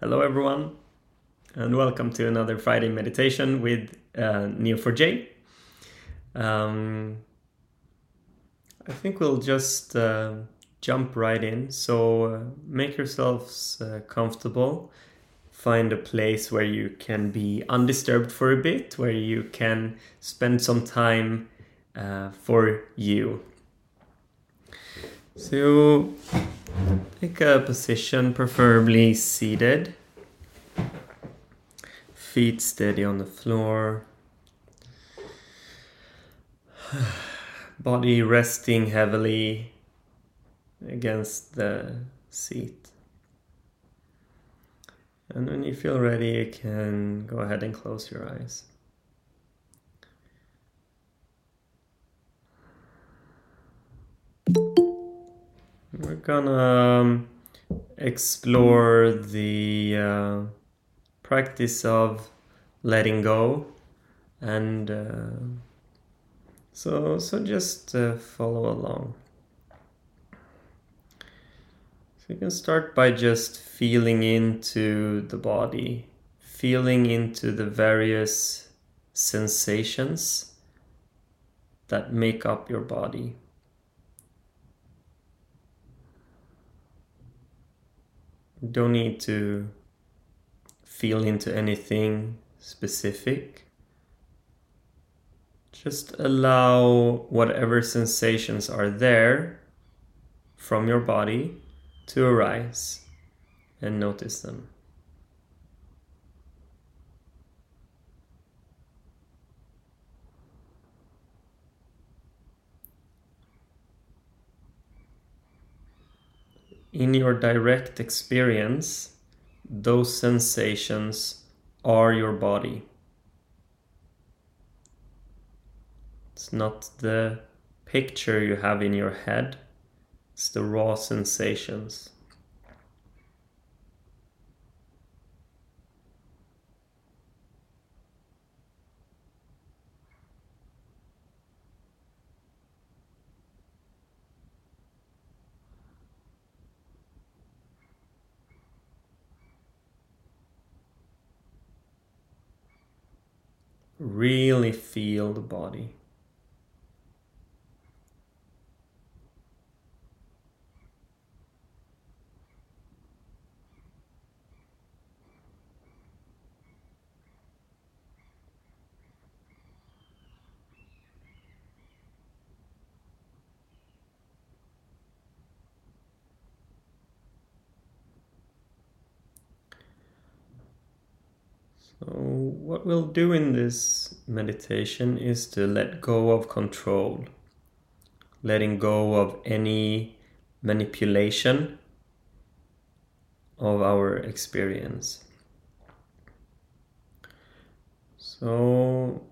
Hello, everyone, and welcome to another Friday meditation with uh, Neo4j. Um, I think we'll just uh, jump right in. So, uh, make yourselves uh, comfortable. Find a place where you can be undisturbed for a bit, where you can spend some time uh, for you. So, Take a position, preferably seated. Feet steady on the floor. Body resting heavily against the seat. And when you feel ready, you can go ahead and close your eyes. We're gonna um, explore the uh, practice of letting go, and uh, so so just uh, follow along. So you can start by just feeling into the body, feeling into the various sensations that make up your body. Don't need to feel into anything specific. Just allow whatever sensations are there from your body to arise and notice them. In your direct experience, those sensations are your body. It's not the picture you have in your head, it's the raw sensations. Really feel the body. So, what we'll do in this meditation is to let go of control, letting go of any manipulation of our experience. So,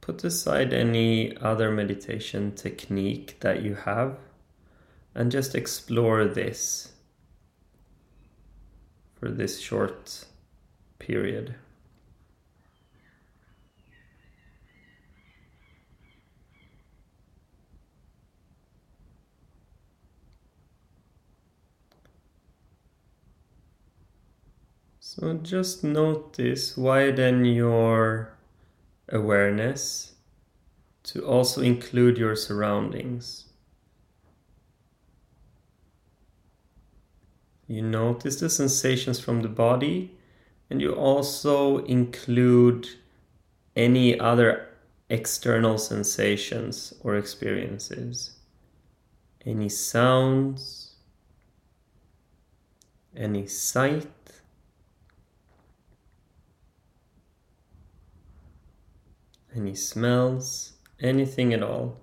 put aside any other meditation technique that you have and just explore this for this short period. So just notice, widen your awareness to also include your surroundings. You notice the sensations from the body and you also include any other external sensations or experiences. Any sounds, any sight, any smells, anything at all.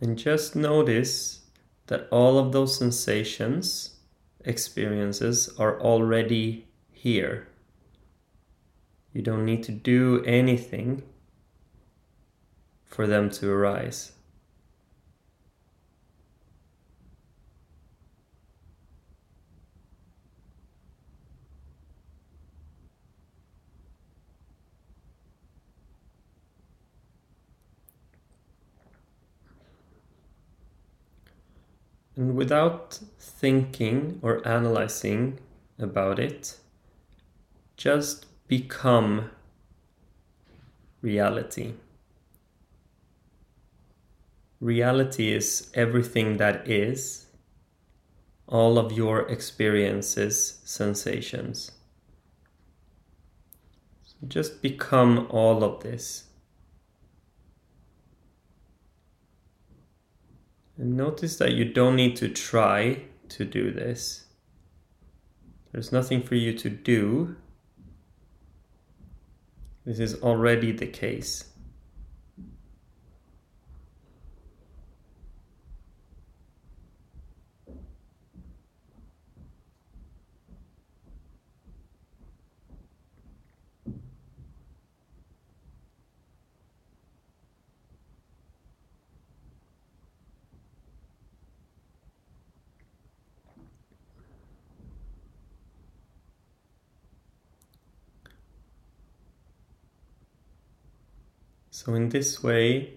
And just notice that all of those sensations, experiences are already here. You don't need to do anything for them to arise. And without thinking or analyzing about it, just become reality. Reality is everything that is, all of your experiences, sensations. So just become all of this. And notice that you don't need to try to do this. There's nothing for you to do. This is already the case. So, in this way,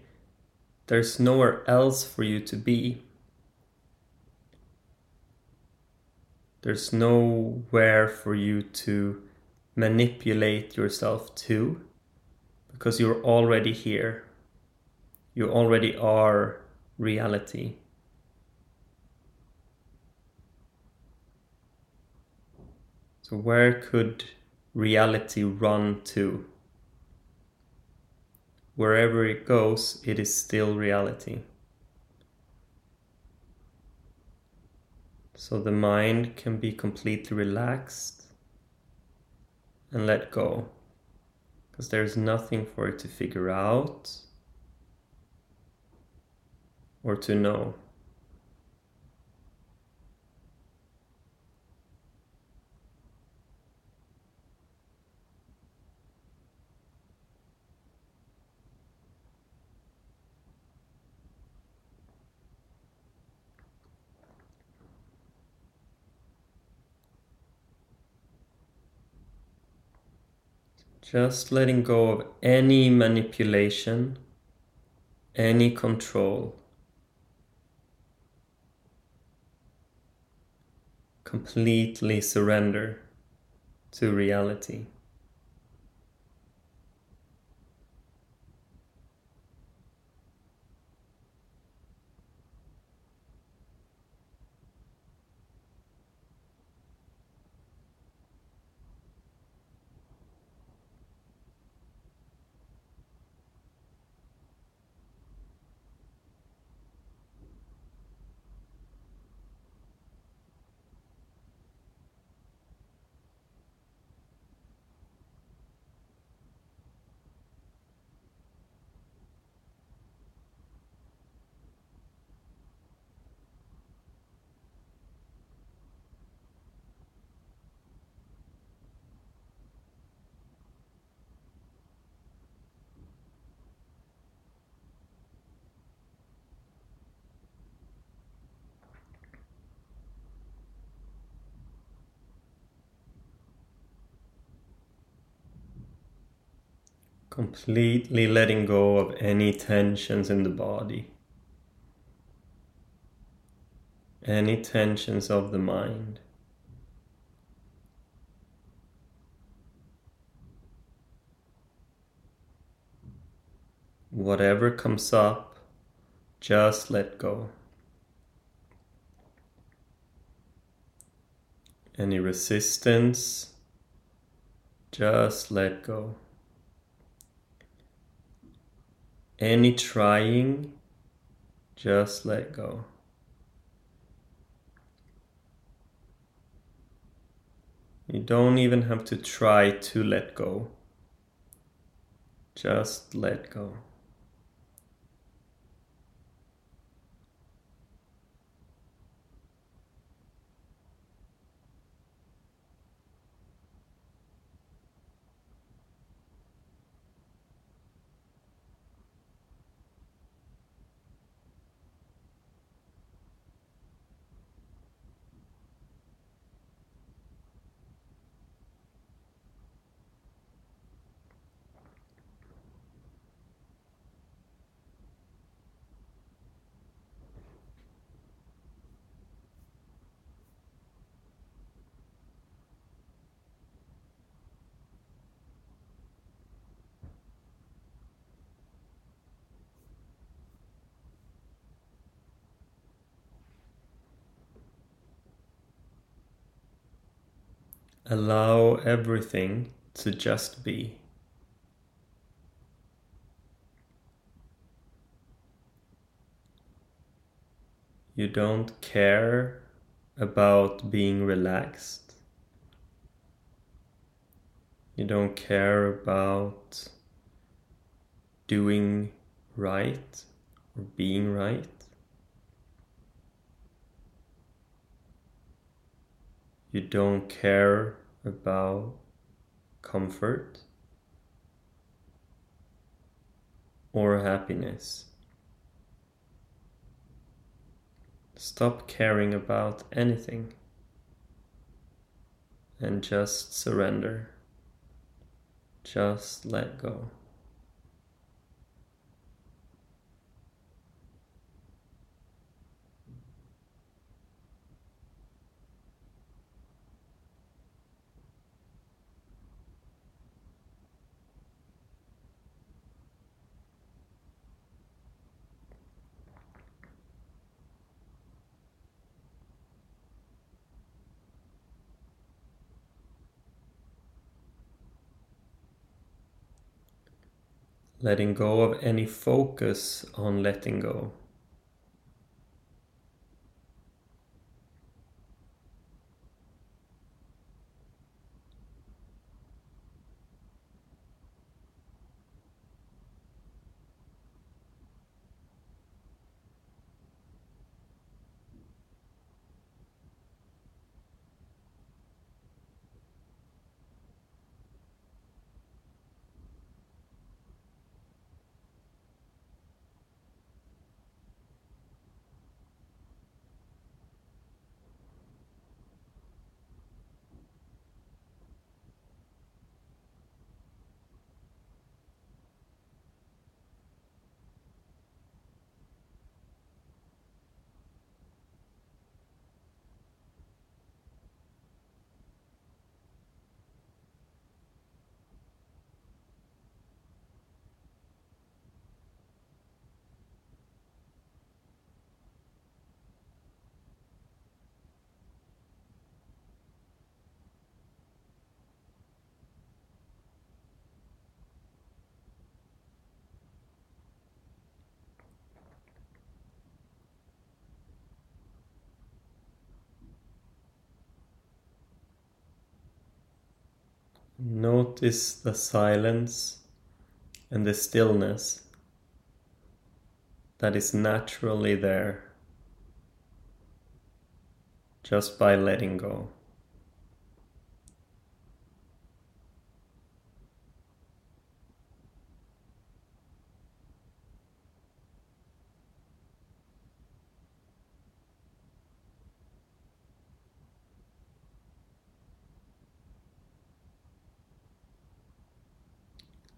there's nowhere else for you to be. There's nowhere for you to manipulate yourself to because you're already here. You already are reality. So, where could reality run to? Wherever it goes, it is still reality. So the mind can be completely relaxed and let go because there's nothing for it to figure out or to know. Just letting go of any manipulation, any control. Completely surrender to reality. Completely letting go of any tensions in the body, any tensions of the mind. Whatever comes up, just let go. Any resistance, just let go. Any trying, just let go. You don't even have to try to let go. Just let go. Allow everything to just be. You don't care about being relaxed. You don't care about doing right or being right. You don't care about comfort or happiness. Stop caring about anything and just surrender. Just let go. Letting go of any focus on letting go. Notice the silence and the stillness that is naturally there just by letting go.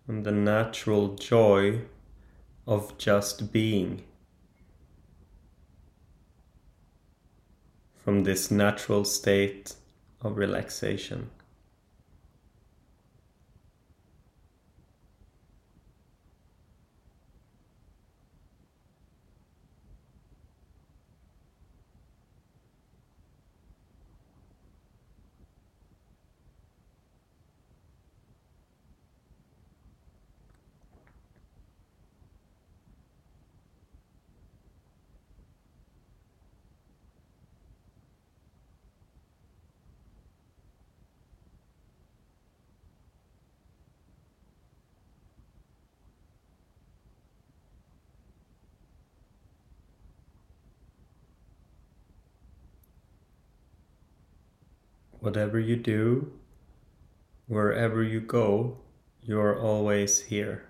And the natural joy of just being. From this natural state of relaxation. Whatever you do, wherever you go, you're always here.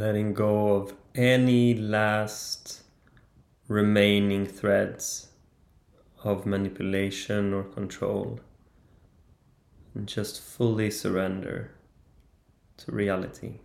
Letting go of any last remaining threads of manipulation or control and just fully surrender to reality.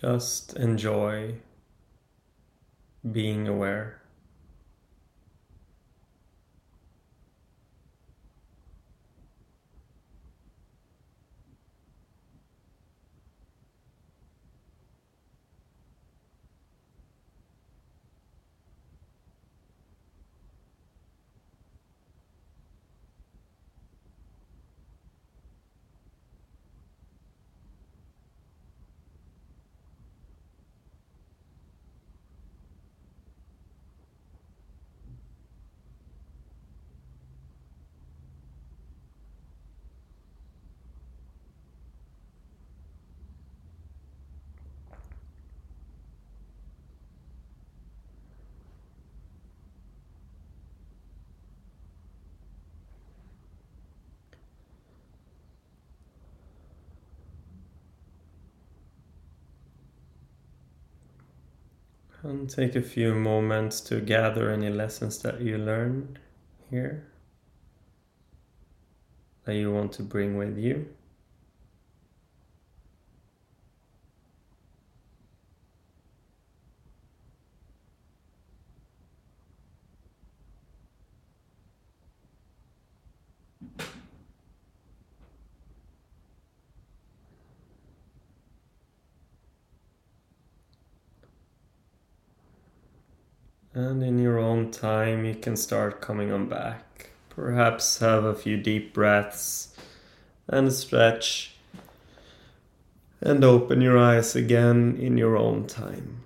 Just enjoy being aware. And take a few moments to gather any lessons that you learned here that you want to bring with you. And in your own time, you can start coming on back. Perhaps have a few deep breaths and stretch and open your eyes again in your own time.